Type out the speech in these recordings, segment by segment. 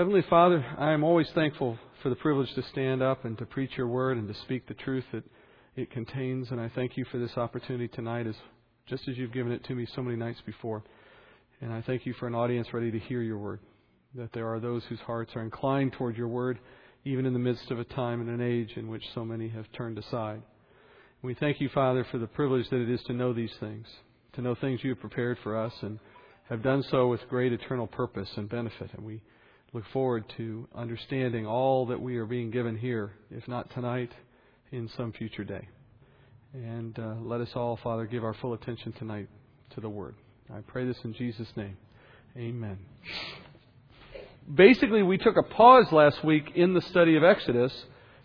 Heavenly Father, I am always thankful for the privilege to stand up and to preach your word and to speak the truth that it contains. And I thank you for this opportunity tonight, as just as you've given it to me so many nights before. And I thank you for an audience ready to hear your word. That there are those whose hearts are inclined toward your word, even in the midst of a time and an age in which so many have turned aside. We thank you, Father, for the privilege that it is to know these things, to know things you have prepared for us and have done so with great eternal purpose and benefit. And we look forward to understanding all that we are being given here, if not tonight, in some future day. And uh, let us all, Father, give our full attention tonight to the Word. I pray this in Jesus' name. Amen. Basically, we took a pause last week in the study of Exodus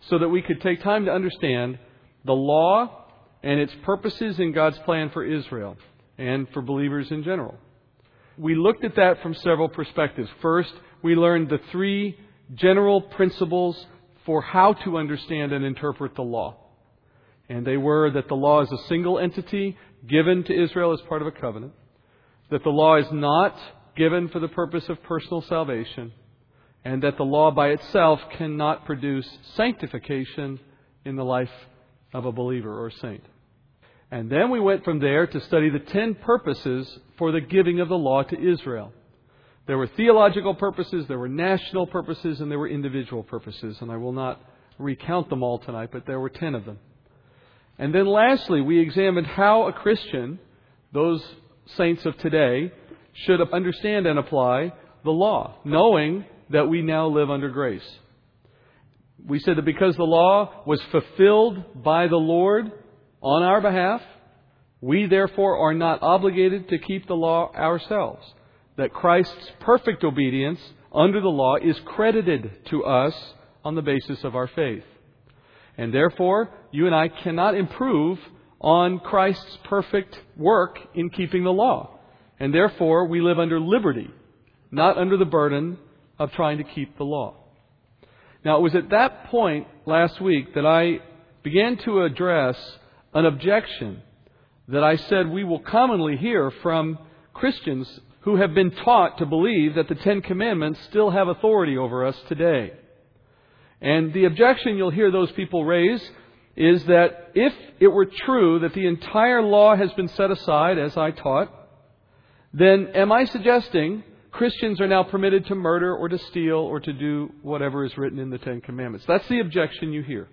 so that we could take time to understand the law and its purposes in God's plan for Israel and for believers in general. We looked at that from several perspectives. First, we learned the three general principles for how to understand and interpret the law. And they were that the law is a single entity given to Israel as part of a covenant, that the law is not given for the purpose of personal salvation, and that the law by itself cannot produce sanctification in the life of a believer or a saint. And then we went from there to study the ten purposes for the giving of the law to Israel. There were theological purposes, there were national purposes, and there were individual purposes. And I will not recount them all tonight, but there were ten of them. And then lastly, we examined how a Christian, those saints of today, should understand and apply the law, knowing that we now live under grace. We said that because the law was fulfilled by the Lord on our behalf, we therefore are not obligated to keep the law ourselves that Christ's perfect obedience under the law is credited to us on the basis of our faith. And therefore, you and I cannot improve on Christ's perfect work in keeping the law. And therefore, we live under liberty, not under the burden of trying to keep the law. Now, it was at that point last week that I began to address an objection that I said we will commonly hear from Christians who have been taught to believe that the Ten Commandments still have authority over us today. And the objection you'll hear those people raise is that if it were true that the entire law has been set aside, as I taught, then am I suggesting Christians are now permitted to murder or to steal or to do whatever is written in the Ten Commandments? That's the objection you hear.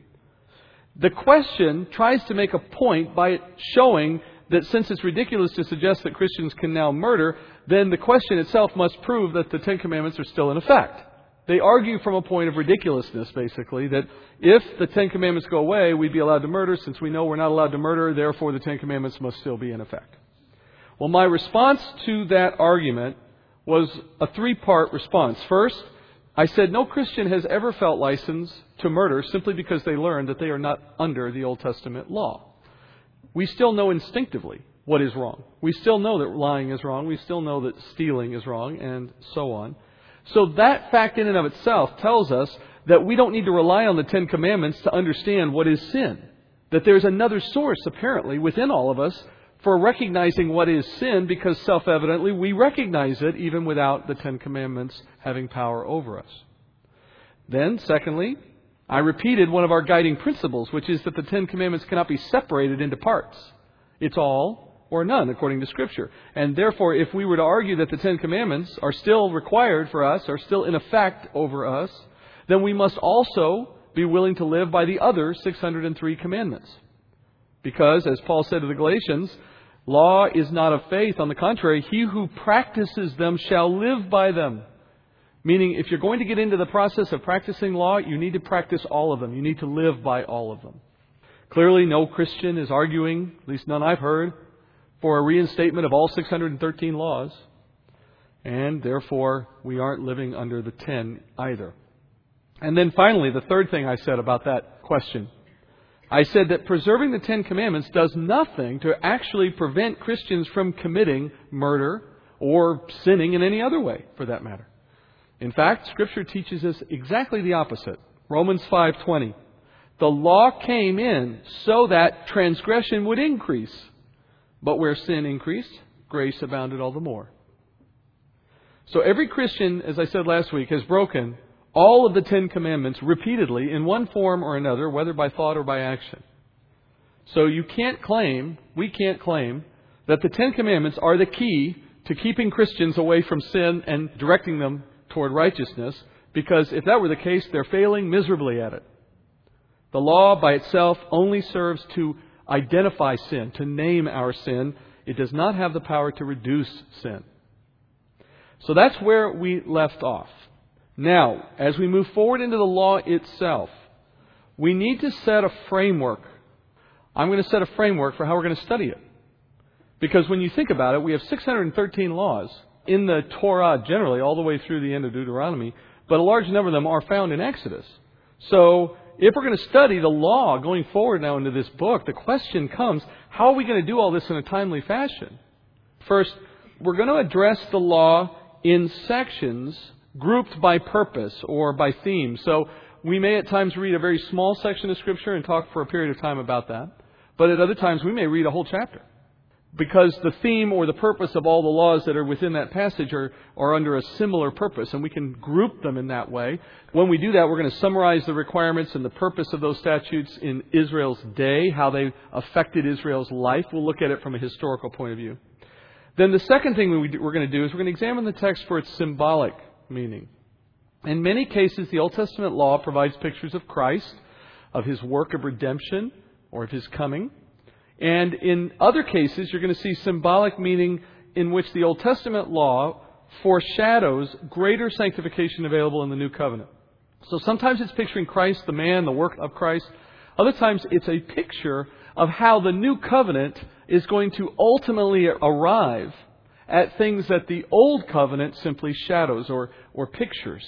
The question tries to make a point by showing that since it's ridiculous to suggest that Christians can now murder, then the question itself must prove that the Ten Commandments are still in effect. They argue from a point of ridiculousness, basically, that if the Ten Commandments go away, we'd be allowed to murder. Since we know we're not allowed to murder, therefore the Ten Commandments must still be in effect. Well, my response to that argument was a three part response. First, I said no Christian has ever felt licensed to murder simply because they learned that they are not under the Old Testament law we still know instinctively what is wrong. We still know that lying is wrong. We still know that stealing is wrong, and so on. So that fact in and of itself tells us that we don't need to rely on the Ten Commandments to understand what is sin. That there's another source, apparently, within all of us for recognizing what is sin because self evidently we recognize it even without the Ten Commandments having power over us. Then, secondly, I repeated one of our guiding principles, which is that the Ten Commandments cannot be separated into parts. It's all or none, according to Scripture. And therefore, if we were to argue that the Ten Commandments are still required for us, are still in effect over us, then we must also be willing to live by the other 603 commandments. Because, as Paul said to the Galatians, law is not of faith. On the contrary, he who practices them shall live by them. Meaning, if you're going to get into the process of practicing law, you need to practice all of them. You need to live by all of them. Clearly, no Christian is arguing, at least none I've heard, for a reinstatement of all 613 laws. And therefore, we aren't living under the 10 either. And then finally, the third thing I said about that question. I said that preserving the Ten Commandments does nothing to actually prevent Christians from committing murder or sinning in any other way, for that matter. In fact, scripture teaches us exactly the opposite. Romans 5:20. The law came in so that transgression would increase, but where sin increased, grace abounded all the more. So every Christian, as I said last week, has broken all of the Ten Commandments repeatedly in one form or another, whether by thought or by action. So you can't claim, we can't claim, that the Ten Commandments are the key to keeping Christians away from sin and directing them toward righteousness, because if that were the case, they're failing miserably at it. The law by itself only serves to identify sin, to name our sin. It does not have the power to reduce sin. So that's where we left off. Now, as we move forward into the law itself, we need to set a framework. I'm going to set a framework for how we're going to study it. Because when you think about it, we have 613 laws in the Torah generally, all the way through the end of Deuteronomy, but a large number of them are found in Exodus. So, if we're going to study the law going forward now into this book, the question comes how are we going to do all this in a timely fashion? First, we're going to address the law in sections grouped by purpose or by theme. So, we may at times read a very small section of Scripture and talk for a period of time about that. But at other times, we may read a whole chapter because the theme or the purpose of all the laws that are within that passage are, are under a similar purpose, and we can group them in that way. When we do that, we're going to summarize the requirements and the purpose of those statutes in Israel's day, how they affected Israel's life. We'll look at it from a historical point of view. Then the second thing we are going to do is we're going to examine the text for its symbolic meaning. In many cases, the Old Testament law provides pictures of Christ, of his work of redemption, or of his coming. And in other cases, you're going to see symbolic meaning in which the Old Testament law foreshadows greater sanctification available in the New Covenant. So sometimes it's picturing Christ, the man, the work of Christ. Other times it's a picture of how the New Covenant is going to ultimately arrive at things that the Old Covenant simply shadows or, or pictures.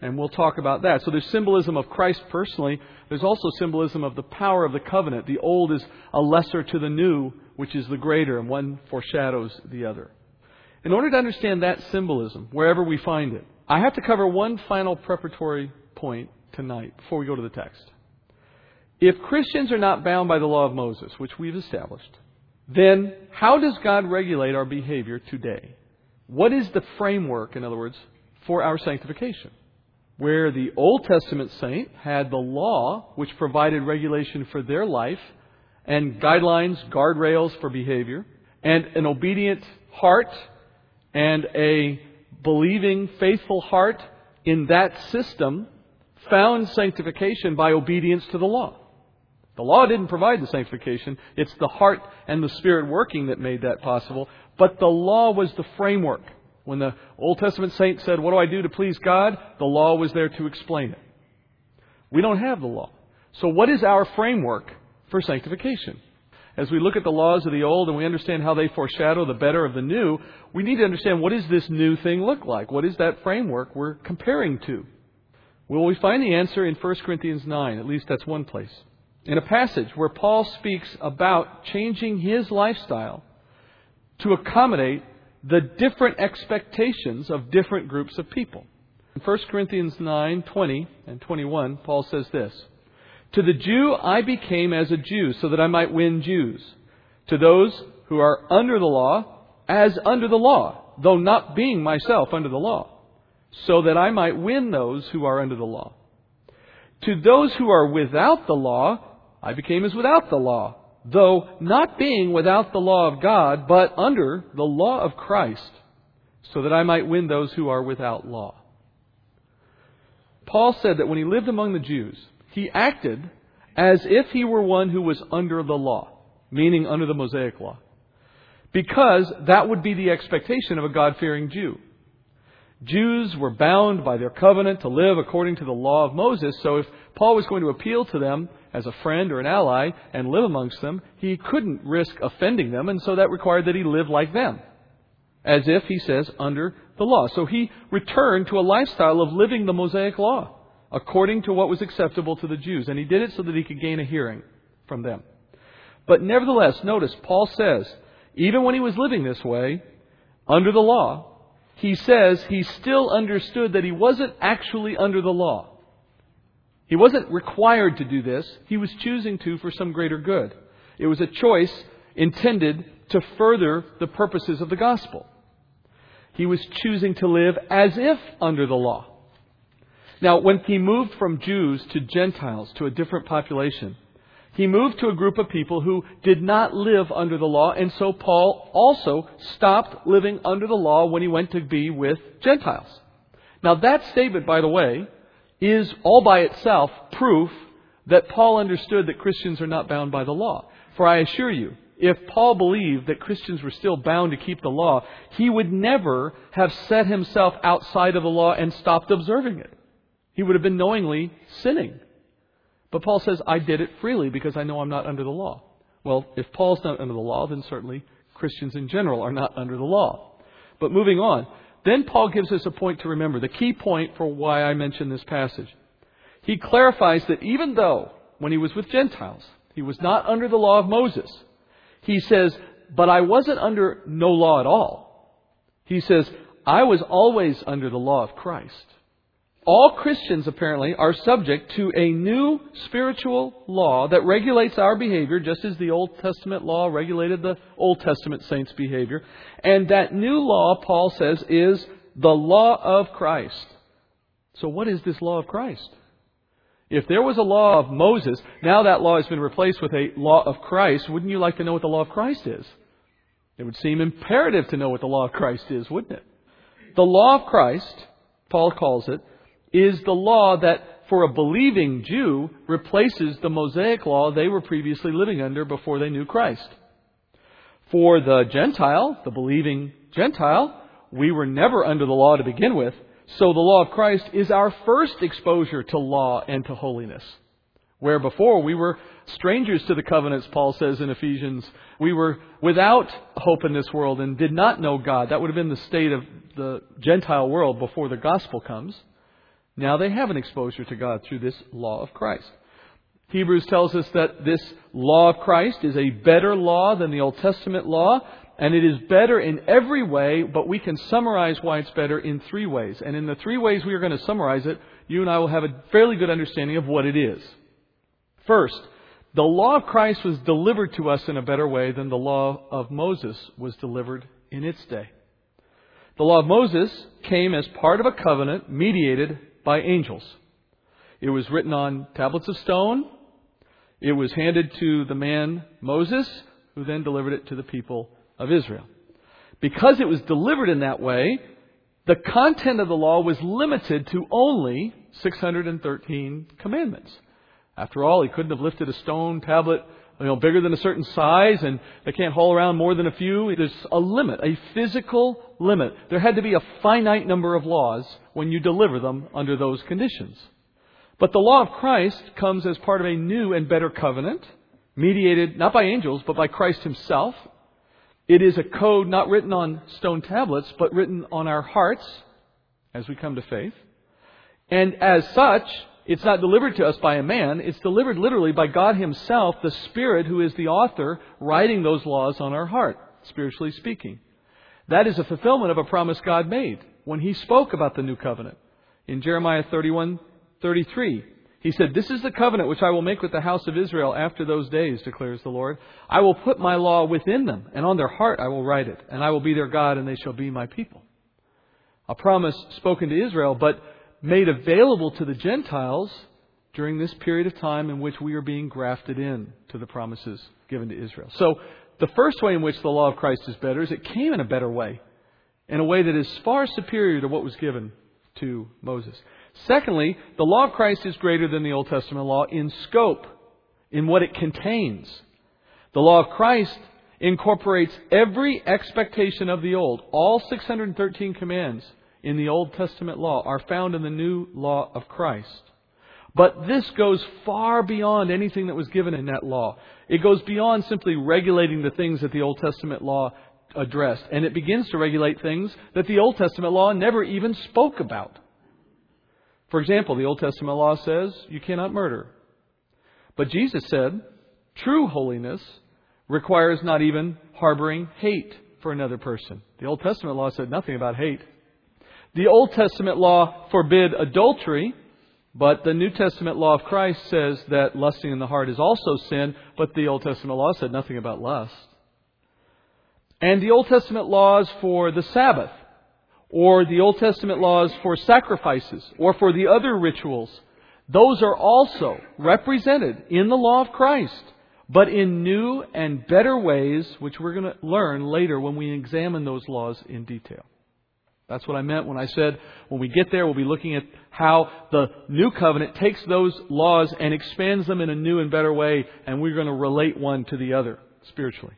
And we'll talk about that. So there's symbolism of Christ personally. There's also symbolism of the power of the covenant. The old is a lesser to the new, which is the greater, and one foreshadows the other. In order to understand that symbolism, wherever we find it, I have to cover one final preparatory point tonight before we go to the text. If Christians are not bound by the law of Moses, which we've established, then how does God regulate our behavior today? What is the framework, in other words, for our sanctification? Where the Old Testament saint had the law, which provided regulation for their life, and guidelines, guardrails for behavior, and an obedient heart, and a believing, faithful heart in that system found sanctification by obedience to the law. The law didn't provide the sanctification. It's the heart and the Spirit working that made that possible. But the law was the framework. When the Old Testament saint said, What do I do to please God? the law was there to explain it. We don't have the law. So, what is our framework for sanctification? As we look at the laws of the old and we understand how they foreshadow the better of the new, we need to understand what does this new thing look like? What is that framework we're comparing to? Well, we find the answer in 1 Corinthians 9. At least that's one place. In a passage where Paul speaks about changing his lifestyle to accommodate the different expectations of different groups of people. In 1 Corinthians 9 20 and 21, Paul says this To the Jew I became as a Jew, so that I might win Jews. To those who are under the law, as under the law, though not being myself under the law, so that I might win those who are under the law. To those who are without the law, I became as without the law though not being without the law of God, but under the law of Christ, so that I might win those who are without law. Paul said that when he lived among the Jews, he acted as if he were one who was under the law, meaning under the Mosaic law, because that would be the expectation of a God fearing Jew. Jews were bound by their covenant to live according to the law of Moses, so if Paul was going to appeal to them as a friend or an ally and live amongst them, he couldn't risk offending them, and so that required that he live like them. As if, he says, under the law. So he returned to a lifestyle of living the Mosaic law according to what was acceptable to the Jews. And he did it so that he could gain a hearing from them. But nevertheless, notice, Paul says, even when he was living this way, under the law, he says he still understood that he wasn't actually under the law. He wasn't required to do this, he was choosing to for some greater good. It was a choice intended to further the purposes of the gospel. He was choosing to live as if under the law. Now, when he moved from Jews to Gentiles, to a different population, he moved to a group of people who did not live under the law, and so Paul also stopped living under the law when he went to be with Gentiles. Now, that statement, by the way, is all by itself proof that Paul understood that Christians are not bound by the law. For I assure you, if Paul believed that Christians were still bound to keep the law, he would never have set himself outside of the law and stopped observing it. He would have been knowingly sinning. But Paul says, I did it freely because I know I'm not under the law. Well, if Paul's not under the law, then certainly Christians in general are not under the law. But moving on, then Paul gives us a point to remember, the key point for why I mention this passage. He clarifies that even though, when he was with Gentiles, he was not under the law of Moses, he says, but I wasn't under no law at all. He says, I was always under the law of Christ all Christians apparently are subject to a new spiritual law that regulates our behavior, just as the Old Testament law regulated the Old Testament saints' behavior. And that new law, Paul says, is the law of Christ. So what is this law of Christ? If there was a law of Moses, now that law has been replaced with a law of Christ, wouldn't you like to know what the law of Christ is? It would seem imperative to know what the law of Christ is, wouldn't it? The law of Christ, Paul calls it, is the law that for a believing Jew replaces the Mosaic law they were previously living under before they knew Christ. For the Gentile, the believing Gentile, we were never under the law to begin with, so the law of Christ is our first exposure to law and to holiness. Where before we were strangers to the covenants, Paul says in Ephesians. We were without hope in this world and did not know God. That would have been the state of the Gentile world before the gospel comes. Now they have an exposure to God through this law of Christ. Hebrews tells us that this law of Christ is a better law than the Old Testament law, and it is better in every way, but we can summarize why it's better in three ways. And in the three ways we are going to summarize it, you and I will have a fairly good understanding of what it is. First, the law of Christ was delivered to us in a better way than the law of Moses was delivered in its day. The law of Moses came as part of a covenant mediated by angels. It was written on tablets of stone. It was handed to the man Moses, who then delivered it to the people of Israel. Because it was delivered in that way, the content of the law was limited to only 613 commandments. After all, he couldn't have lifted a stone tablet you know, bigger than a certain size and they can't haul around more than a few. There's a limit, a physical limit. There had to be a finite number of laws when you deliver them under those conditions. But the law of Christ comes as part of a new and better covenant, mediated not by angels, but by Christ himself. It is a code not written on stone tablets, but written on our hearts as we come to faith. And as such, it's not delivered to us by a man. It's delivered literally by God Himself, the Spirit who is the author, writing those laws on our heart, spiritually speaking. That is a fulfillment of a promise God made when He spoke about the new covenant. In Jeremiah 31, 33, He said, This is the covenant which I will make with the house of Israel after those days, declares the Lord. I will put my law within them, and on their heart I will write it, and I will be their God, and they shall be my people. A promise spoken to Israel, but made available to the Gentiles during this period of time in which we are being grafted in to the promises given to Israel. So, the first way in which the law of Christ is better is it came in a better way, in a way that is far superior to what was given to Moses. Secondly, the law of Christ is greater than the Old Testament law in scope, in what it contains. The law of Christ incorporates every expectation of the old, all 613 commands in the Old Testament law are found in the new law of Christ. But this goes far beyond anything that was given in that law. It goes beyond simply regulating the things that the Old Testament law addressed. And it begins to regulate things that the Old Testament law never even spoke about. For example, the Old Testament law says you cannot murder. But Jesus said true holiness requires not even harboring hate for another person. The Old Testament law said nothing about hate. The Old Testament law forbid adultery, but the New Testament law of Christ says that lusting in the heart is also sin, but the Old Testament law said nothing about lust. And the Old Testament laws for the Sabbath or the Old Testament laws for sacrifices, or for the other rituals, those are also represented in the law of Christ, but in new and better ways, which we're going to learn later when we examine those laws in detail. That's what I meant when I said when we get there, we'll be looking at how the new covenant takes those laws and expands them in a new and better way, and we're going to relate one to the other spiritually.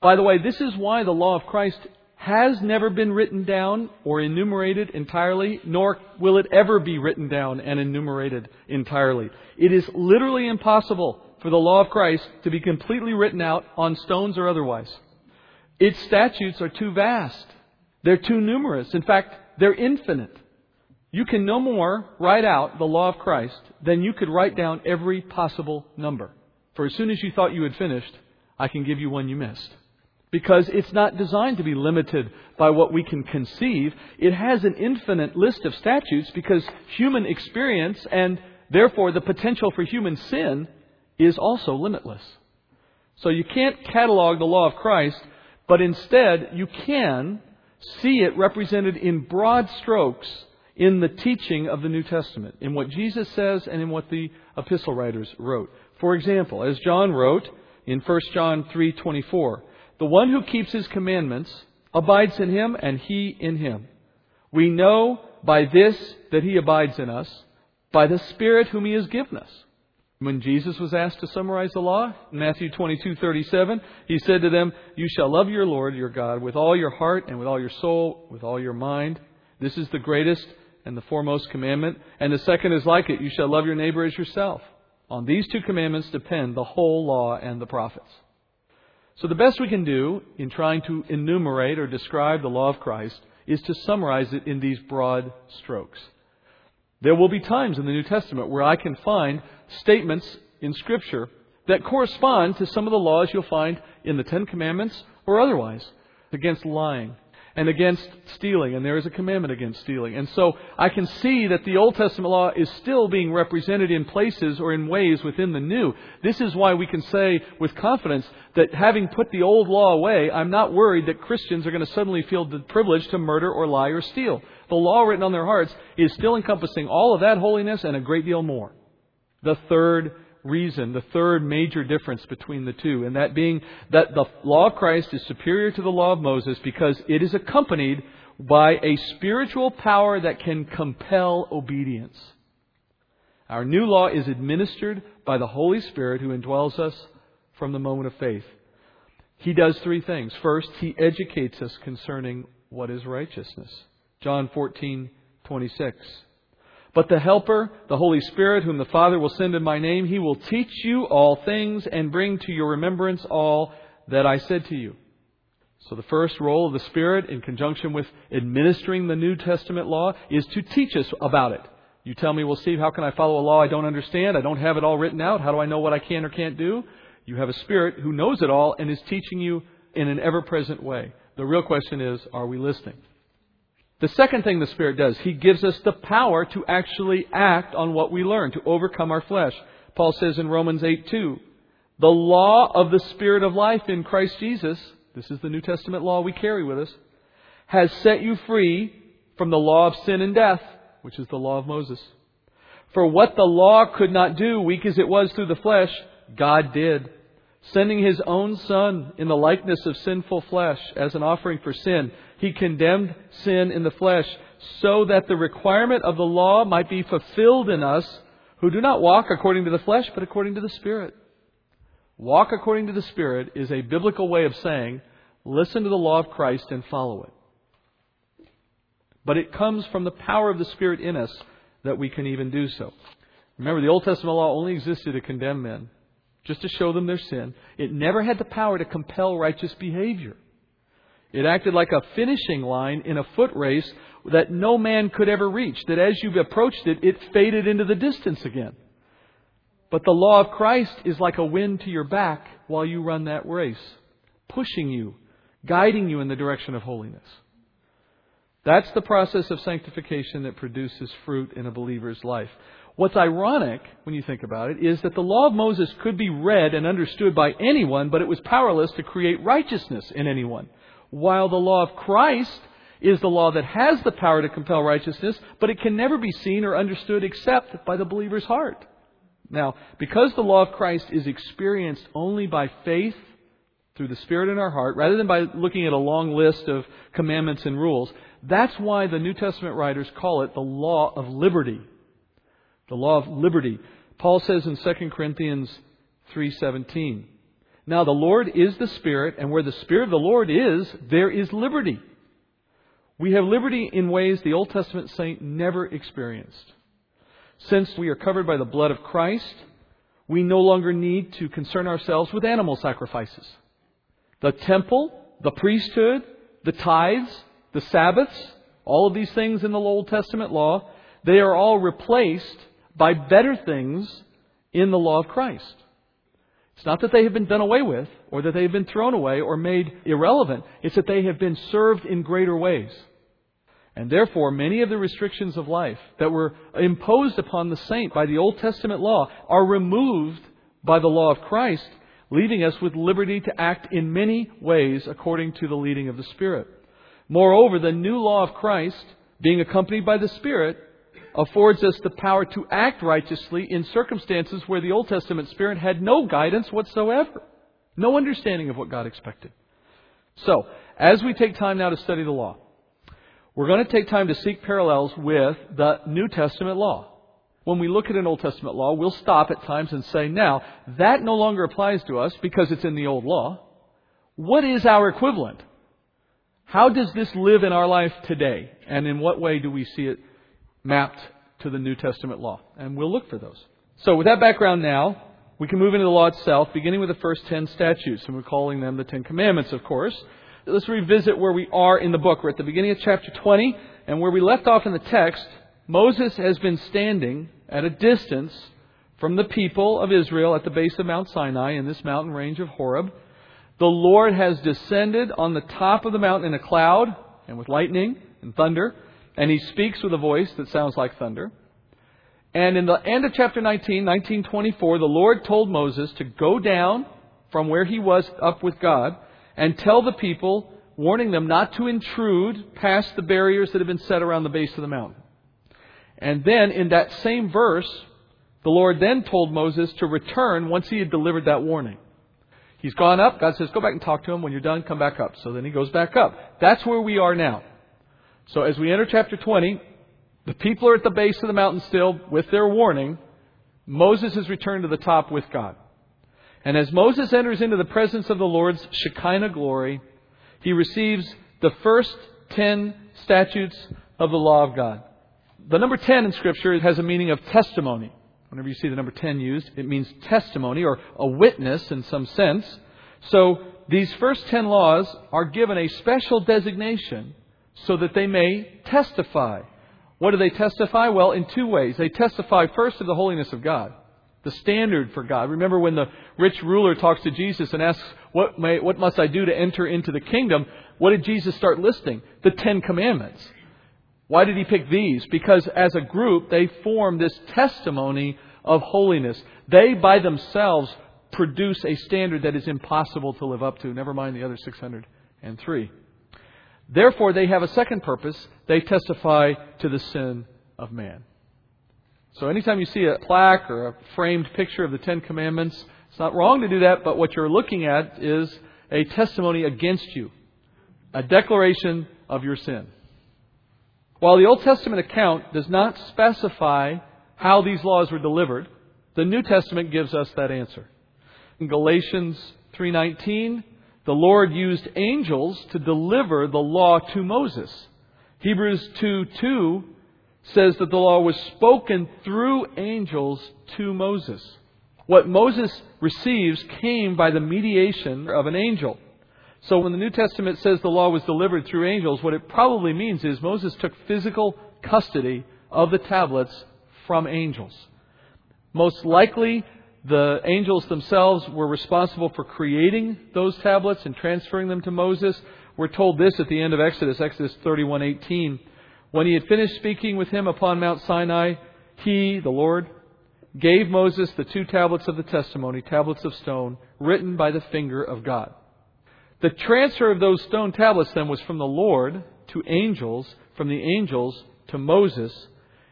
By the way, this is why the law of Christ has never been written down or enumerated entirely, nor will it ever be written down and enumerated entirely. It is literally impossible for the law of Christ to be completely written out on stones or otherwise. Its statutes are too vast. They're too numerous. In fact, they're infinite. You can no more write out the law of Christ than you could write down every possible number. For as soon as you thought you had finished, I can give you one you missed because it's not designed to be limited by what we can conceive. It has an infinite list of statutes because human experience and therefore the potential for human sin is also limitless. So you can't catalog the law of Christ, but instead you can see it represented in broad strokes in the teaching of the New Testament, in what Jesus says and in what the epistle writers wrote. For example, as John wrote in 1 John 3:24, the one who keeps his commandments abides in him, and he in him. We know by this that he abides in us, by the Spirit whom he has given us. When Jesus was asked to summarize the law, Matthew 22:37, he said to them, "You shall love your Lord your God with all your heart and with all your soul, with all your mind. This is the greatest and the foremost commandment, and the second is like it, you shall love your neighbor as yourself." On these two commandments depend the whole law and the prophets. So the best we can do in trying to enumerate or describe the law of Christ is to summarize it in these broad strokes. There will be times in the New Testament where I can find statements in Scripture that correspond to some of the laws you'll find in the Ten Commandments or otherwise against lying, and against stealing, and there is a commandment against stealing. And so I can see that the Old Testament law is still being represented in places or in ways within the New. This is why we can say with confidence that having put the old law away, I'm not worried that Christians are going to suddenly feel the privilege to murder or lie or steal. The law written on their hearts is still encompassing all of that holiness and a great deal more. The third reason, the third major difference between the two, and that being that the law of Christ is superior to the law of Moses because it is accompanied by a spiritual power that can compel obedience. Our new law is administered by the Holy Spirit who indwells us from the moment of faith. He does three things. First, he educates us concerning what is righteousness. John 14:26. But the Helper, the Holy Spirit, whom the Father will send in my name, he will teach you all things and bring to your remembrance all that I said to you. So the first role of the Spirit in conjunction with administering the New Testament law is to teach us about it. You tell me, well, Steve, how can I follow a law I don't understand? I don't have it all written out. How do I know what I can or can't do? You have a Spirit who knows it all and is teaching you in an ever present way. The real question is, are we listening? The second thing the Spirit does, He gives us the power to actually act on what we learn, to overcome our flesh. Paul says in Romans 8 2, the law of the Spirit of life in Christ Jesus, this is the New Testament law we carry with us, has set you free from the law of sin and death, which is the law of Moses. For what the law could not do, weak as it was through the flesh, God did sending his own Son in the likeness of sinful flesh as an offering for sin. He condemned sin in the flesh so that the requirement of the law might be fulfilled in us who do not walk according to the flesh, but according to the Spirit. Walk according to the Spirit is a biblical way of saying, listen to the law of Christ and follow it. But it comes from the power of the Spirit in us that we can even do so. Remember, the Old Testament law only existed to condemn men just to show them their sin. It never had the power to compel righteous behavior. It acted like a finishing line in a foot race that no man could ever reach, that as you approached it, it faded into the distance again. But the law of Christ is like a wind to your back while you run that race, pushing you, guiding you in the direction of holiness. That's the process of sanctification that produces fruit in a believer's life. What's ironic, when you think about it, is that the law of Moses could be read and understood by anyone, but it was powerless to create righteousness in anyone. While the law of Christ is the law that has the power to compel righteousness, but it can never be seen or understood except by the believer's heart. Now, because the law of Christ is experienced only by faith through the Spirit in our heart, rather than by looking at a long list of commandments and rules, that's why the New Testament writers call it the law of liberty. The law of liberty. Paul says in 2 Corinthians 3:17, "Now the Lord is the Spirit, and where the Spirit of the Lord is, there is liberty." We have liberty in ways the Old Testament saint never experienced. Since we are covered by the blood of Christ, we no longer need to concern ourselves with animal sacrifices. The temple, the priesthood, the tithes, the Sabbaths, all of these things in the Old Testament law, they are all replaced by better things in the law of Christ. It's not that they have been done away with, or that they have been thrown away or made irrelevant. It's that they have been served in greater ways. And therefore, many of the restrictions of life that were imposed upon the saint by the Old Testament law are removed by the law of Christ, leaving us with liberty to act in many ways according to the leading of the Spirit. Moreover, the new law of Christ, being accompanied by the Spirit, affords us the power to act righteously in circumstances where the Old Testament Spirit had no guidance whatsoever, no understanding of what God expected. So, as we take time now to study the law, we're going to take time to seek parallels with the New Testament law. When we look at an Old Testament law, we'll stop at times and say, now, that no longer applies to us because it's in the old law. What is our equivalent? How does this live in our life today? And in what way do we see it mapped to the New Testament law? And we'll look for those. So with that background now, we can move into the law itself, beginning with the first ten statutes, and we're calling them the Ten Commandments, of course. Let's revisit where we are in the book. We're at the beginning of chapter 20, and where we left off in the text, Moses has been standing at a distance from the people of Israel at the base of Mount Sinai in this mountain range of Horeb. The Lord has descended on the top of the mountain in a cloud and with lightning and thunder, and he speaks with a voice that sounds like thunder. And in the end of chapter 19, 1924, the Lord told Moses to go down from where he was up with God and tell the people, warning them not to intrude past the barriers that have been set around the base of the mountain. And then in that same verse, the Lord then told Moses to return once he had delivered that warning. He's gone up. God says, go back and talk to him. When you're done, come back up. So then he goes back up. That's where we are now. So as we enter chapter 20, the people are at the base of the mountain still with their warning. Moses has returned to the top with God. And as Moses enters into the presence of the Lord's Shekinah glory, he receives the first ten statutes of the law of God. The number 10 in Scripture has a meaning of testimony. Whenever you see the number 10 used, it means testimony or a witness in some sense. So these first 10 laws are given a special designation so that they may testify. What do they testify? Well, in two ways. They testify first to the holiness of God the standard for God. Remember when the rich ruler talks to Jesus and asks, what, may, what must I do to enter into the kingdom? What did Jesus start listing? The Ten Commandments. Why did he pick these? Because as a group, they form this testimony of holiness. They by themselves produce a standard that is impossible to live up to, never mind the other 603. Therefore, they have a second purpose. They testify to the sin of man. So anytime you see a plaque or a framed picture of the Ten Commandments, it's not wrong to do that, but what you're looking at is a testimony against you, a declaration of your sin. While the Old Testament account does not specify how these laws were delivered, the New Testament gives us that answer. In Galatians 3:19, the Lord used angels to deliver the law to Moses. Hebrews 2:2 says that the law was spoken through angels to Moses. What Moses receives came by the mediation of an angel. So when the New Testament says the law was delivered through angels, what it probably means is Moses took physical custody of the tablets from angels. Most likely, the angels themselves were responsible for creating those tablets and transferring them to Moses. We're told this at the end of Exodus, Exodus 31:18. When he had finished speaking with him upon Mount Sinai, he, the Lord, gave Moses the two tablets of the testimony, tablets of stone, written by the finger of God. The transfer of those stone tablets then was from the Lord to angels, from the angels to Moses.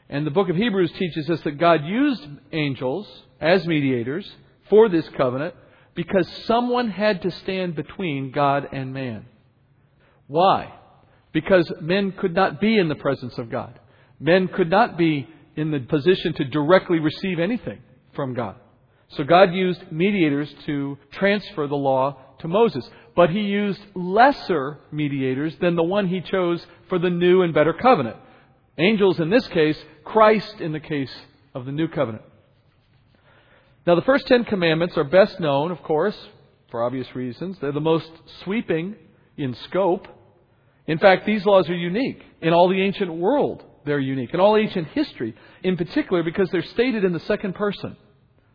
And the book of Hebrews teaches us that God used angels as mediators for this covenant because someone had to stand between God and man. Why? Because men could not be in the presence of God. Men could not be in the position to directly receive anything from God. So God used mediators to transfer the law to Moses. But he used lesser mediators than the one he chose for the new and better covenant. Angels in this case, Christ in the case of the new covenant. Now, the first Ten Commandments are best known, of course, for obvious reasons. They're the most sweeping in scope. In fact, these laws are unique. In all the ancient world, they're unique. In all ancient history, in particular, because they're stated in the second person.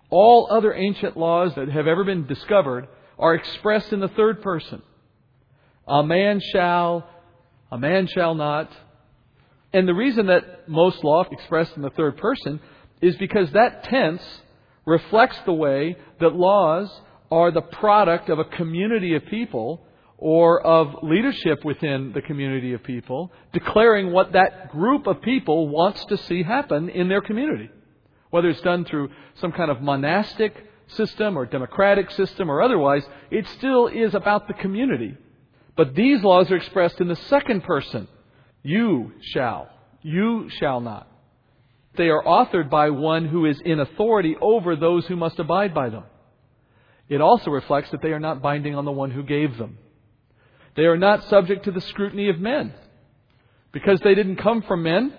All other ancient laws that have ever been discovered are expressed in the third person. A man shall, a man shall not. And the reason that most law expressed in the third person is because that tense reflects the way that laws are the product of a community of people or of leadership within the community of people, declaring what that group of people wants to see happen in their community. Whether it's done through some kind of monastic system or democratic system or otherwise, it still is about the community. But these laws are expressed in the second person. You shall. You shall not. They are authored by one who is in authority over those who must abide by them. It also reflects that they are not binding on the one who gave them. They are not subject to the scrutiny of men. Because they didn't come from men,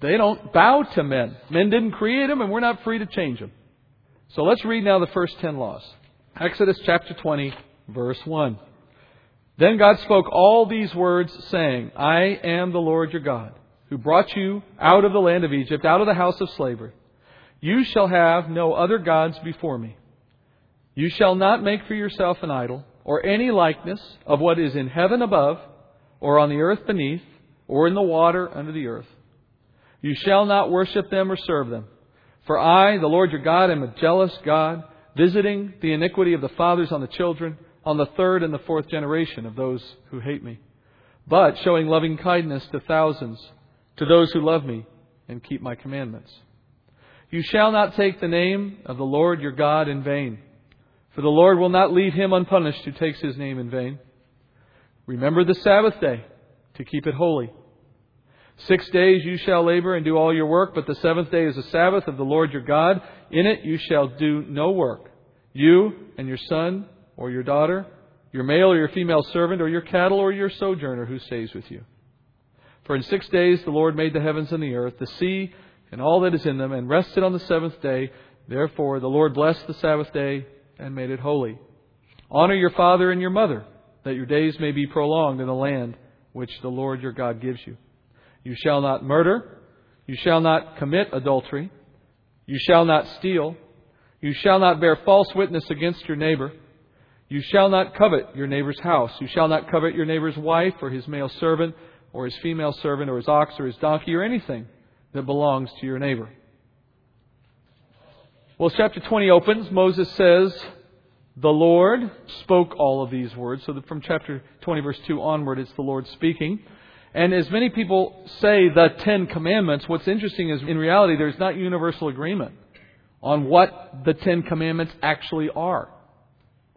they don't bow to men. Men didn't create them, and we're not free to change them. So let's read now the first ten laws. Exodus chapter 20, verse 1. Then God spoke all these words, saying, I am the Lord your God, who brought you out of the land of Egypt, out of the house of slavery. You shall have no other gods before me. You shall not make for yourself an idol, or any likeness of what is in heaven above, or on the earth beneath, or in the water under the earth. You shall not worship them or serve them. For I, the Lord your God, am a jealous God, visiting the iniquity of the fathers on the children, on the third and the fourth generation of those who hate me, but showing loving kindness to thousands, to those who love me and keep my commandments. You shall not take the name of the Lord your God in vain, for the Lord will not leave him unpunished who takes his name in vain. Remember the Sabbath day to keep it holy. Six days you shall labor and do all your work, but the seventh day is the Sabbath of the Lord your God. In it you shall do no work. You and your son or your daughter, your male or your female servant, or your cattle or your sojourner who stays with you. For in six days the Lord made the heavens and the earth, the sea, and all that is in them, and rested on the seventh day. Therefore the Lord blessed the Sabbath day and made it holy. Honor your father and your mother, that your days may be prolonged in the land which the Lord your God gives you. You shall not murder. You shall not commit adultery. You shall not steal. You shall not bear false witness against your neighbor. You shall not covet your neighbor's house. You shall not covet your neighbor's wife or his male servant or his female servant or his ox or his donkey or anything that belongs to your neighbor. Well, chapter 20 opens, Moses says, The Lord spoke all of these words. So that from chapter 20, verse 2 onward, it's the Lord speaking. And as many people say the Ten Commandments, what's interesting is in reality there's not universal agreement on what the Ten Commandments actually are,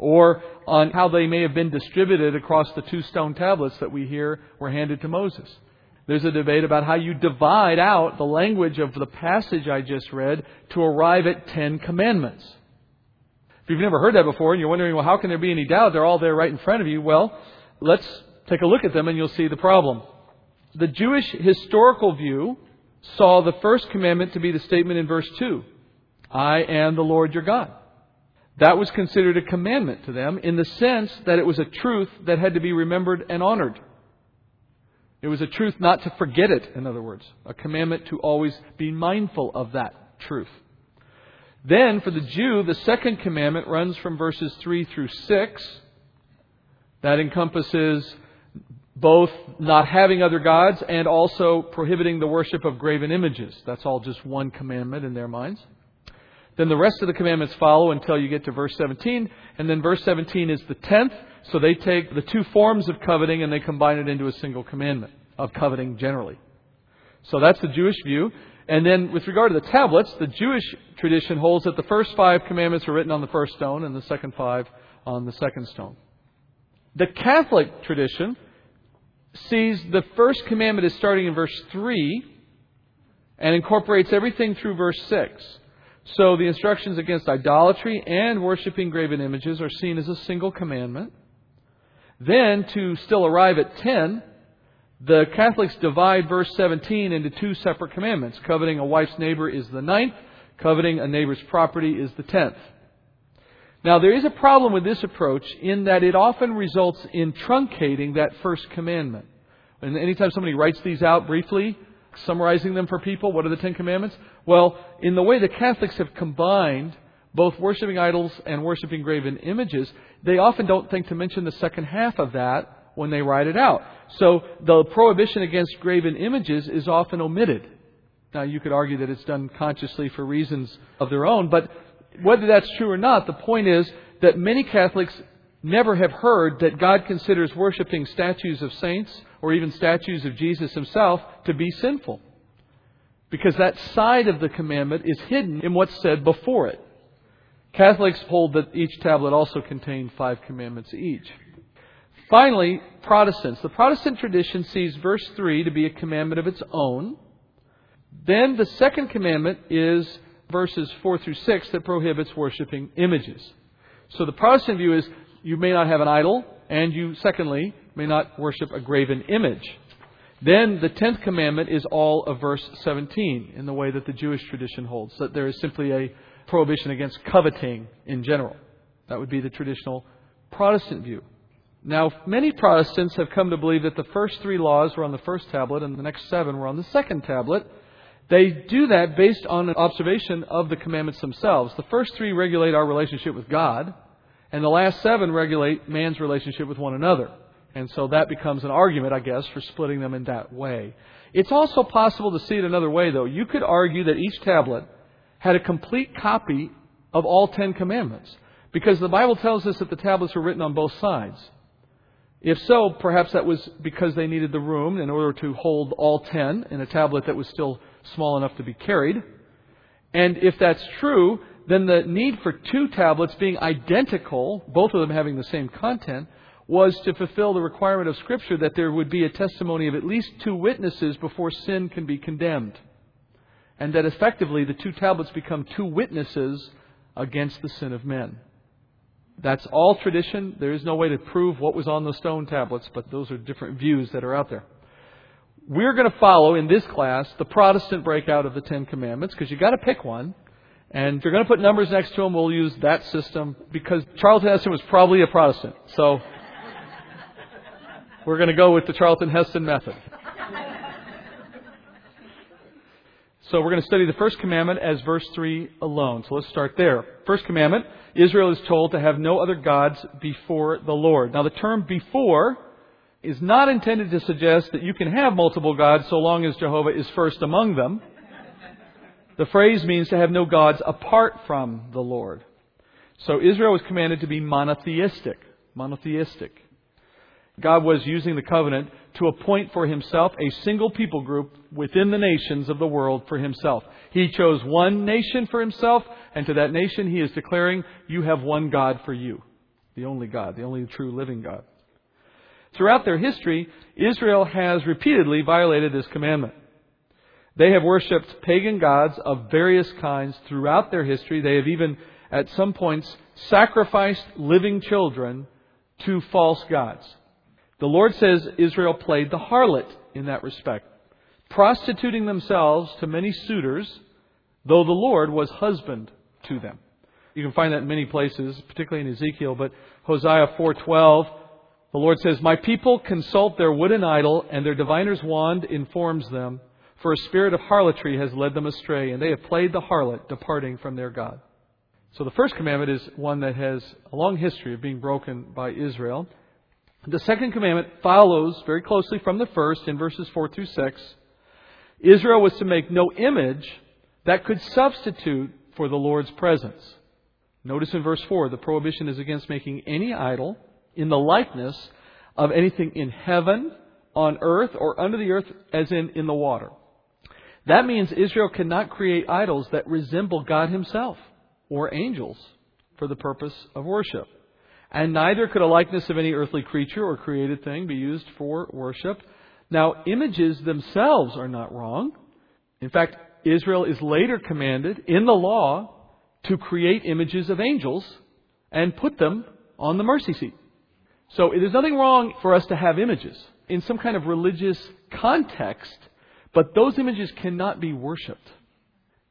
or on how they may have been distributed across the two stone tablets that we hear were handed to Moses. There's a debate about how you divide out the language of the passage I just read to arrive at Ten Commandments. If you've never heard that before and you're wondering, well, how can there be any doubt? They're all there right in front of you. Well, let's take a look at them and you'll see the problem the Jewish historical view saw the first commandment to be the statement in verse 2 I am the Lord your God. That was considered a commandment to them in the sense that it was a truth that had to be remembered and honored. It was a truth not to forget it, in other words, a commandment to always be mindful of that truth. Then, for the Jew, the second commandment runs from verses 3 through 6. That encompasses both not having other gods and also prohibiting the worship of graven images. That's all just one commandment in their minds. Then the rest of the commandments follow until you get to verse 17, and then verse 17 is the tenth, so they take the two forms of coveting and they combine it into a single commandment. of coveting generally. So that's the Jewish view. And then with regard to the tablets, the Jewish tradition holds that the first five commandments are written on the first stone and the second five on the second stone. The Catholic tradition sees the first commandment as starting in verse 3 and incorporates everything through verse 6. So the instructions against idolatry and worshiping graven images are seen as a single commandment. Then, to still arrive at 10, the Catholics divide verse 17 into two separate commandments. Coveting a wife's neighbor is the ninth, coveting a neighbor's property is the tenth. Now, there is a problem with this approach in that it often results in truncating that first commandment. And anytime somebody writes these out briefly, summarizing them for people, what are the Ten Commandments? Well, in the way the Catholics have combined both worshiping idols and worshiping graven images, they often don't think to mention the second half of that when they write it out. So the prohibition against graven images is often omitted. Now, you could argue that it's done consciously for reasons of their own, but whether that's true or not, the point is that many Catholics never have heard that God considers worshiping statues of saints or even statues of Jesus himself to be sinful. Because that side of the commandment is hidden in what's said before it. Catholics hold that each tablet also contained five commandments each. Finally, Protestants. The Protestant tradition sees verse 3 to be a commandment of its own. Then the second commandment is verses 4 through 6 that prohibits worshiping images. So the Protestant view is you may not have an idol, and you, secondly, may not worship a graven image. Then the tenth commandment is all of verse 17 in the way that the Jewish tradition holds, that there is simply a prohibition against coveting in general. That would be the traditional Protestant view. Now, many Protestants have come to believe that the first three laws were on the first tablet and the next seven were on the second tablet. They do that based on an observation of the commandments themselves. The first three regulate our relationship with God, and the last seven regulate man's relationship with one another. And so that becomes an argument, I guess, for splitting them in that way. It's also possible to see it another way, though. You could argue that each tablet had a complete copy of all Ten Commandments. Because the Bible tells us that the tablets were written on both sides. If so, perhaps that was because they needed the room in order to hold all ten in a tablet that was still small enough to be carried. And if that's true, then the need for two tablets being identical, both of them having the same content, was to fulfill the requirement of Scripture that there would be a testimony of at least two witnesses before sin can be condemned. And that effectively the two tablets become two witnesses against the sin of men. That's all tradition. There is no way to prove what was on the stone tablets, but those are different views that are out there. We're going to follow in this class the Protestant breakout of the Ten Commandments because you've got to pick one. And if you're going to put numbers next to them, we'll use that system because Charlton Heston was probably a Protestant. So we're going to go with the Charlton Heston method. So we're going to study the first commandment as verse 3 alone. So let's start there. First commandment Israel is told to have no other gods before the Lord. Now the term before is not intended to suggest that you can have multiple gods so long as Jehovah is first among them. The phrase means to have no gods apart from the Lord. So Israel was commanded to be monotheistic. Monotheistic. God was using the covenant to appoint for himself a single people group within the nations of the world for himself. He chose one nation for himself, and to that nation he is declaring, You have one God for you. The only God, the only true living God. Throughout their history, Israel has repeatedly violated this commandment. They have worshipped pagan gods of various kinds throughout their history. They have even, at some points, sacrificed living children to false gods. The Lord says Israel played the harlot in that respect, prostituting themselves to many suitors, though the Lord was husband to them. You can find that in many places, particularly in Ezekiel, but Hosea 4:12, the Lord says, "My people consult their wooden idol, and their diviner's wand informs them, for a spirit of harlotry has led them astray, and they have played the harlot, departing from their God." So the first commandment is one that has a long history of being broken by Israel. The second commandment follows very closely from the first in verses 4 through 6. Israel was to make no image that could substitute for the Lord's presence. Notice in verse 4, the prohibition is against making any idol in the likeness of anything in heaven on earth or under the earth, as in in the water. That means Israel cannot create idols that resemble God Himself or angels for the purpose of worship. And neither could a likeness of any earthly creature or created thing be used for worship. Now, images themselves are not wrong. In fact, Israel is later commanded in the law to create images of angels and put them on the mercy seat. So there's nothing wrong for us to have images in some kind of religious context, but those images cannot be worshipped.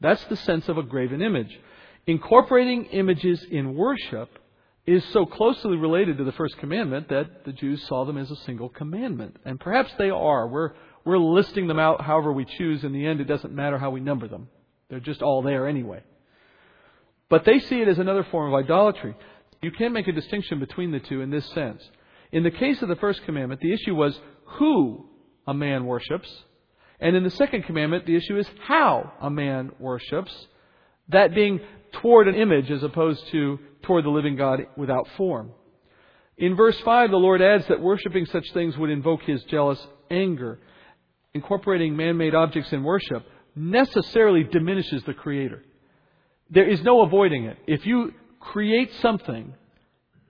That's the sense of a graven image. Incorporating images in worship is so closely related to the first commandment that the Jews saw them as a single commandment. And perhaps they are. We're, we're listing them out however we choose. In the end, it doesn't matter how we number them. They're just all there anyway. But they see it as another form of idolatry. You can't make a distinction between the two in this sense. In the case of the first commandment, the issue was who a man worships. And in the second commandment, the issue is how a man worships. That being toward an image as opposed to toward the living God without form. In verse 5, the Lord adds that worshiping such things would invoke his jealous anger. Incorporating man made objects in worship necessarily diminishes the Creator. There is no avoiding it. If you create something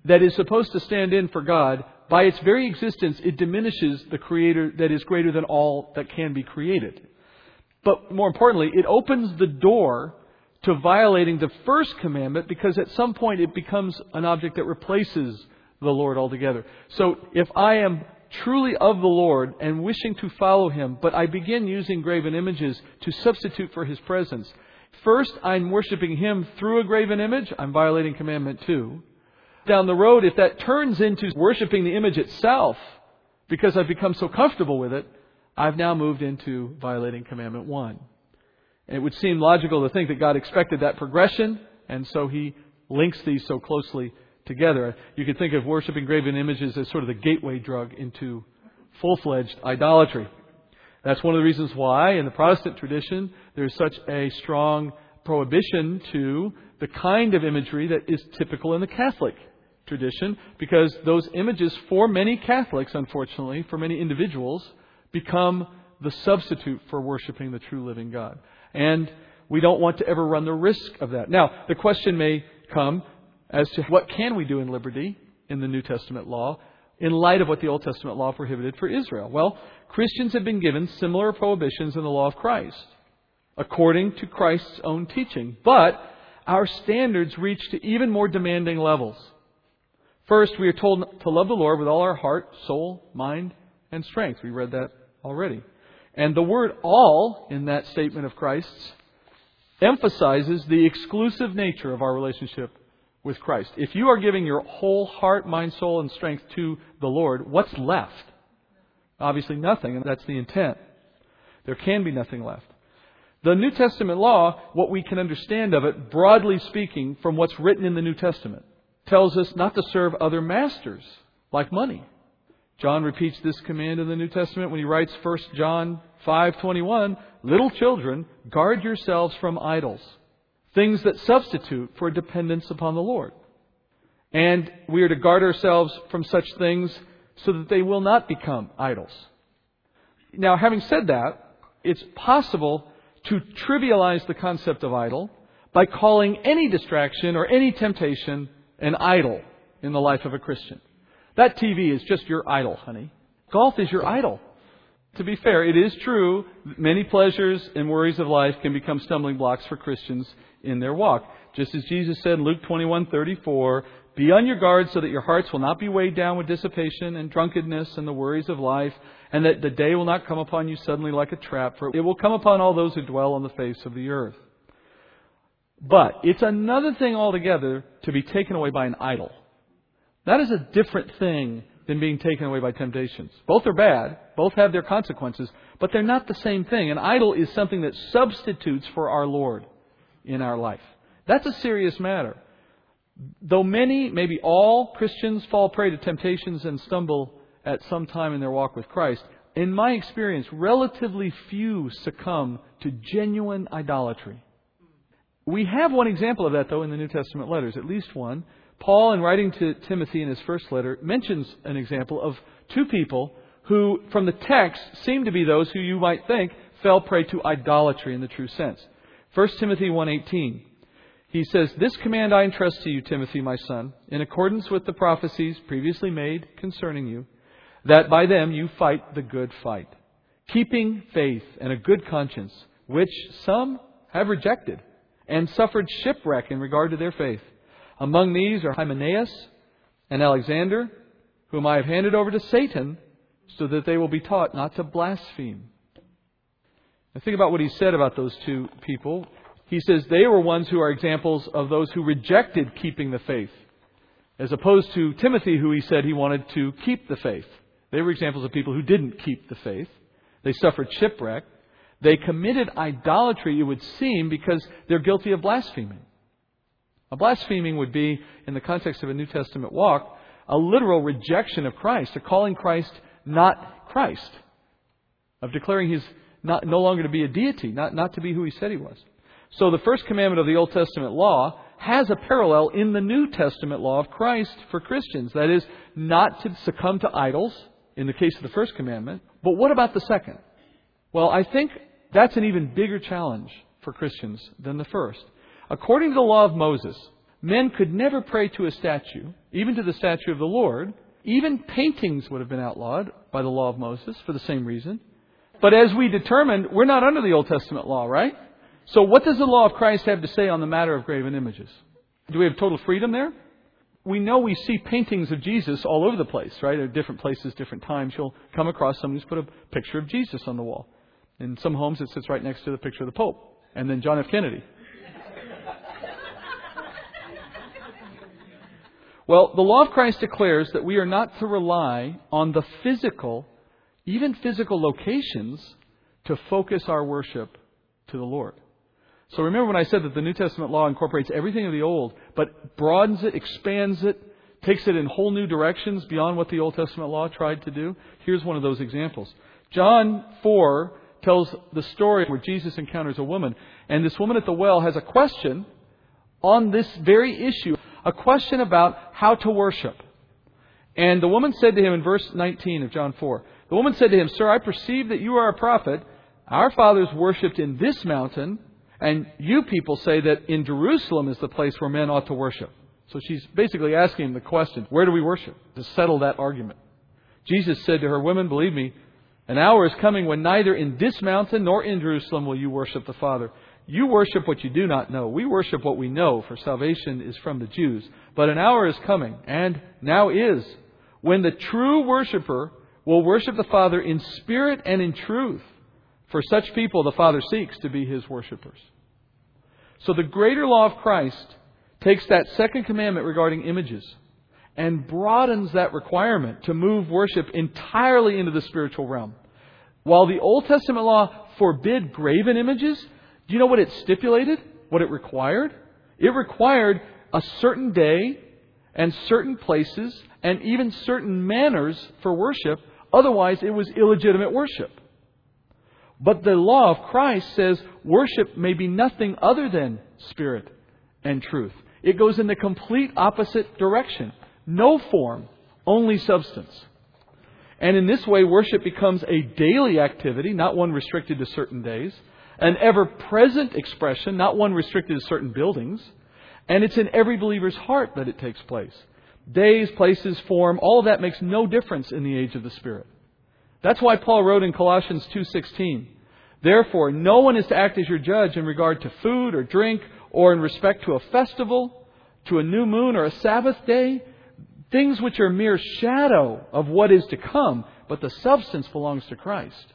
that is supposed to stand in for God, by its very existence, it diminishes the Creator that is greater than all that can be created. But more importantly, it opens the door to violating the first commandment because at some point it becomes an object that replaces the Lord altogether. So if I am truly of the Lord and wishing to follow Him, but I begin using graven images to substitute for His presence, first I'm worshiping Him through a graven image, I'm violating commandment two. Down the road, if that turns into worshiping the image itself, because I've become so comfortable with it, I've now moved into violating commandment one. And It would seem logical to think that God expected that progression, and so He links these so closely together. You could think of worshiping graven images as sort of the gateway drug into full fledged idolatry. That's one of the reasons why, in the Protestant tradition, there's such a strong prohibition to the kind of imagery that is typical in the Catholic tradition, because those images, for many Catholics, unfortunately, for many individuals, become the substitute for worshiping the true living God. And we don't want to ever run the risk of that. Now, the question may come as to what can we do in liberty in the New Testament law in light of what the Old Testament law prohibited for Israel. Well, Christians have been given similar prohibitions in the law of Christ, according to Christ's own teaching. But our standards reach to even more demanding levels. First, we are told to love the Lord with all our heart, soul, mind, and strength. We read that already. And the word all in that statement of Christ's emphasizes the exclusive nature of our relationship with Christ. If you are giving your whole heart, mind, soul, and strength to the Lord, what's left? Obviously nothing, and that's the intent. There can be nothing left. The New Testament law, what we can understand of it, broadly speaking, from what's written in the New Testament, tells us not to serve other masters like money. John repeats this command in the New Testament when he writes 1 John 5:21, "Little children, guard yourselves from idols, things that substitute for dependence upon the Lord." And we are to guard ourselves from such things so that they will not become idols. Now, having said that, it's possible to trivialize the concept of idol by calling any distraction or any temptation an idol in the life of a Christian. That TV is just your idol, honey. Golf is your idol. To be fair, it is true many pleasures and worries of life can become stumbling blocks for Christians in their walk. Just as Jesus said in Luke 21:34, "Be on your guard so that your hearts will not be weighed down with dissipation and drunkenness and the worries of life, and that the day will not come upon you suddenly like a trap, for it will come upon all those who dwell on the face of the earth." But it's another thing altogether to be taken away by an idol. That is a different thing than being taken away by temptations. Both are bad, both have their consequences, but they're not the same thing. An idol is something that substitutes for our Lord in our life. That's a serious matter. Though many, maybe all Christians fall prey to temptations and stumble at some time in their walk with Christ, in my experience, relatively few succumb to genuine idolatry. We have one example of that, though, in the New Testament letters, at least one. Paul, in writing to Timothy in his first letter, mentions an example of two people who, from the text, seem to be those who you might think fell prey to idolatry in the true sense. 1 Timothy 1:18. He says, "This command I entrust to you, Timothy, my son, in accordance with the prophecies previously made concerning you, that by them you fight the good fight, keeping faith and a good conscience, which some have rejected and suffered shipwreck in regard to their faith. Among these are Hymenaeus and Alexander, whom I have handed over to Satan, so that they will be taught not to blaspheme." Now think about what he said about those two people. He says they were ones who are examples of those who rejected keeping the faith, as opposed to Timothy, who he said he wanted to keep the faith. They were examples of people who didn't keep the faith. They suffered shipwreck. They committed idolatry, it would seem, because they're guilty of blaspheming. A blaspheming would be, in the context of a New Testament walk, a literal rejection of Christ, a calling Christ not Christ, of declaring He's not, no longer to be a deity, not, not to be who he said he was. So the first commandment of the Old Testament law has a parallel in the New Testament law of Christ for Christians. That is, not to succumb to idols, in the case of the first commandment. But what about the second? Well, I think that's an even bigger challenge for Christians than the first. According to the law of Moses, men could never pray to a statue, even to the statue of the Lord. Even paintings would have been outlawed by the law of Moses for the same reason. But as we determined, we're not under the Old Testament law, right? So what does the law of Christ have to say on the matter of graven images? Do we have total freedom there? We know we see paintings of Jesus all over the place, right? At different places, different times. You'll come across someone who's put a picture of Jesus on the wall. In some homes, it sits right next to the picture of the Pope, and then John F. Kennedy. well, the law of Christ declares that we are not to rely on the physical even physical locations, to focus our worship to the Lord. So remember when I said that the New Testament law incorporates everything of the Old, but broadens it, expands it, takes it in whole new directions beyond what the Old Testament law tried to do? Here's one of those examples. John 4 tells the story where Jesus encounters a woman, and this woman at the well has a question on this very issue, a question about how to worship. And the woman said to him in verse 19 of John 4, the woman said to him, Sir, I perceive that you are a prophet. Our fathers worshipped in this mountain, and you people say that in Jerusalem is the place where men ought to worship. So she's basically asking him the question, where do we worship? To settle that argument. Jesus said to her, Women, believe me, an hour is coming when neither in this mountain nor in Jerusalem will you worship the Father. You worship what you do not know. We worship what we know, for salvation is from the Jews. But an hour is coming, and now is, when the true worshiper will worship the Father in spirit and in truth. For such people, the Father seeks to be his worshippers. So the greater law of Christ takes that second commandment regarding images and broadens that requirement to move worship entirely into the spiritual realm. While the Old Testament law forbid graven images, do you know what it stipulated? What it required? It required a certain day and certain places and even certain manners for worship Otherwise, it was illegitimate worship. But the law of Christ says worship may be nothing other than spirit and truth. It goes in the complete opposite direction. No form, only substance. And in this way, worship becomes a daily activity, not one restricted to certain days, an ever present expression, not one restricted to certain buildings, and it's in every believer's heart that it takes place. Days, places, form, all of that makes no difference in the age of the Spirit. That's why Paul wrote in Colossians 2:16, "Therefore no one is to act as your judge in regard to food or drink or in respect to a festival, to a new moon or a Sabbath day, things which are mere shadow of what is to come, but the substance belongs to Christ."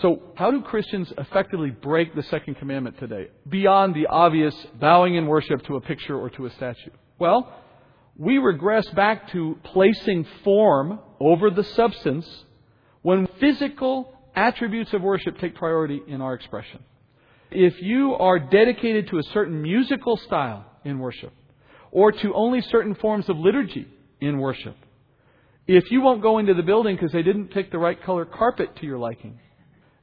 So, how do Christians effectively break the second commandment today, beyond the obvious bowing in worship to a picture or to a statue? Well, we regress back to placing form over the substance when physical attributes of worship take priority in our expression. If you are dedicated to a certain musical style in worship, or to only certain forms of liturgy in worship, if you won't go into the building because they didn't pick the right color carpet to your liking,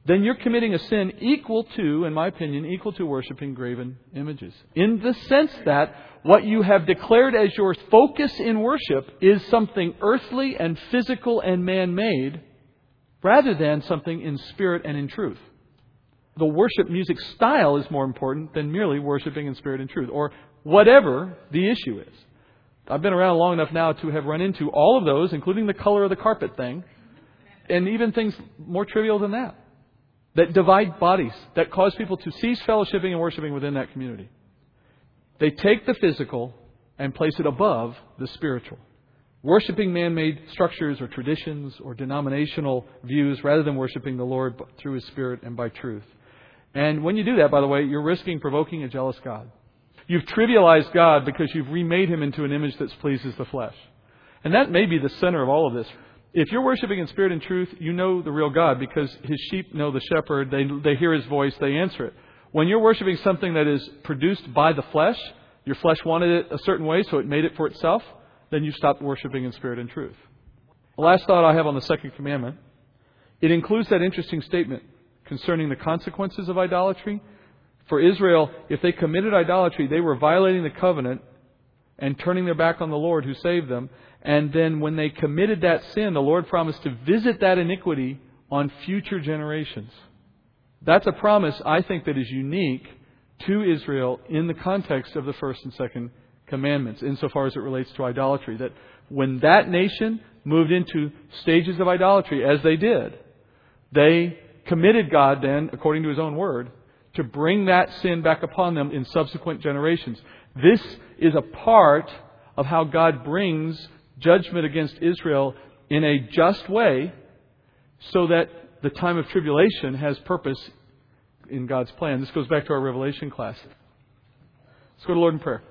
then you're committing a sin equal to, in my opinion, equal to worshiping graven images. In the sense that what you have declared as your focus in worship is something earthly and physical and man made, rather than something in spirit and in truth. The worship music style is more important than merely worshiping in spirit and truth, or whatever the issue is. I've been around long enough now to have run into all of those, including the color of the carpet thing, and even things more trivial than that, that divide bodies, that cause people to cease fellowshipping and worshiping within that community. They take the physical and place it above the spiritual. Worshipping man made structures or traditions or denominational views rather than worshiping the Lord through His Spirit and by truth. And when you do that, by the way, you're risking provoking a jealous God. You've trivialized God because you've remade Him into an image that pleases the flesh. And that may be the center of all of this. If you're worshiping in spirit and truth, you know the real God because His sheep know the shepherd. They, they hear His voice, they answer it. When you're worshiping something that is produced by the flesh, your flesh wanted it a certain way, so it made it for itself, then you stop worshiping in spirit and truth. The last thought I have on the second commandment it includes that interesting statement concerning the consequences of idolatry. For Israel, if they committed idolatry, they were violating the covenant and turning their back on the Lord who saved them. And then when they committed that sin, the Lord promised to visit that iniquity on future generations. That's a promise I think that is unique to Israel in the context of the first and second commandments, insofar as it relates to idolatry. That when that nation moved into stages of idolatry, as they did, they committed God then, according to his own word, to bring that sin back upon them in subsequent generations. This is a part of how God brings judgment against Israel in a just way so that the time of tribulation has purpose in God's plan. This goes back to our Revelation class. Let's go to Lord in prayer.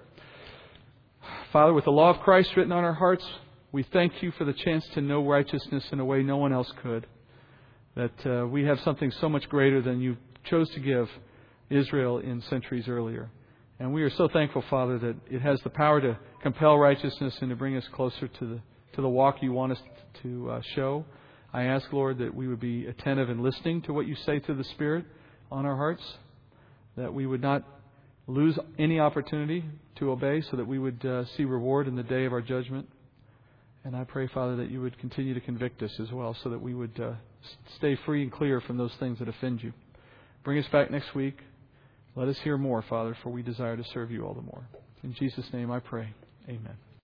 Father, with the law of Christ written on our hearts, we thank you for the chance to know righteousness in a way no one else could. That uh, we have something so much greater than you chose to give Israel in centuries earlier. And we are so thankful, Father, that it has the power to compel righteousness and to bring us closer to the, to the walk you want us to uh, show. I ask, Lord, that we would be attentive and listening to what you say through the Spirit on our hearts, that we would not lose any opportunity to obey so that we would uh, see reward in the day of our judgment. And I pray, Father, that you would continue to convict us as well so that we would uh, stay free and clear from those things that offend you. Bring us back next week. Let us hear more, Father, for we desire to serve you all the more. In Jesus' name I pray. Amen.